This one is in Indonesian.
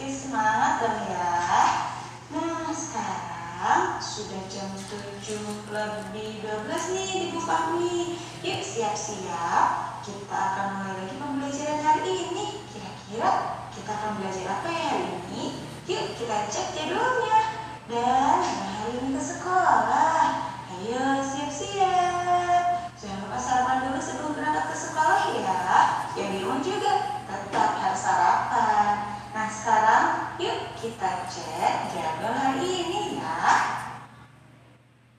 Oke, semangat dong ya. Nah, sekarang sudah jam 7 lebih 12 nih di Bu Yuk, siap-siap. Kita akan mulai lagi pembelajaran hari ini. Kira-kira kita akan belajar apa ya hari ini? Yuk, kita cek jadwalnya. Dan Yuk kita cek jadwal hari ini.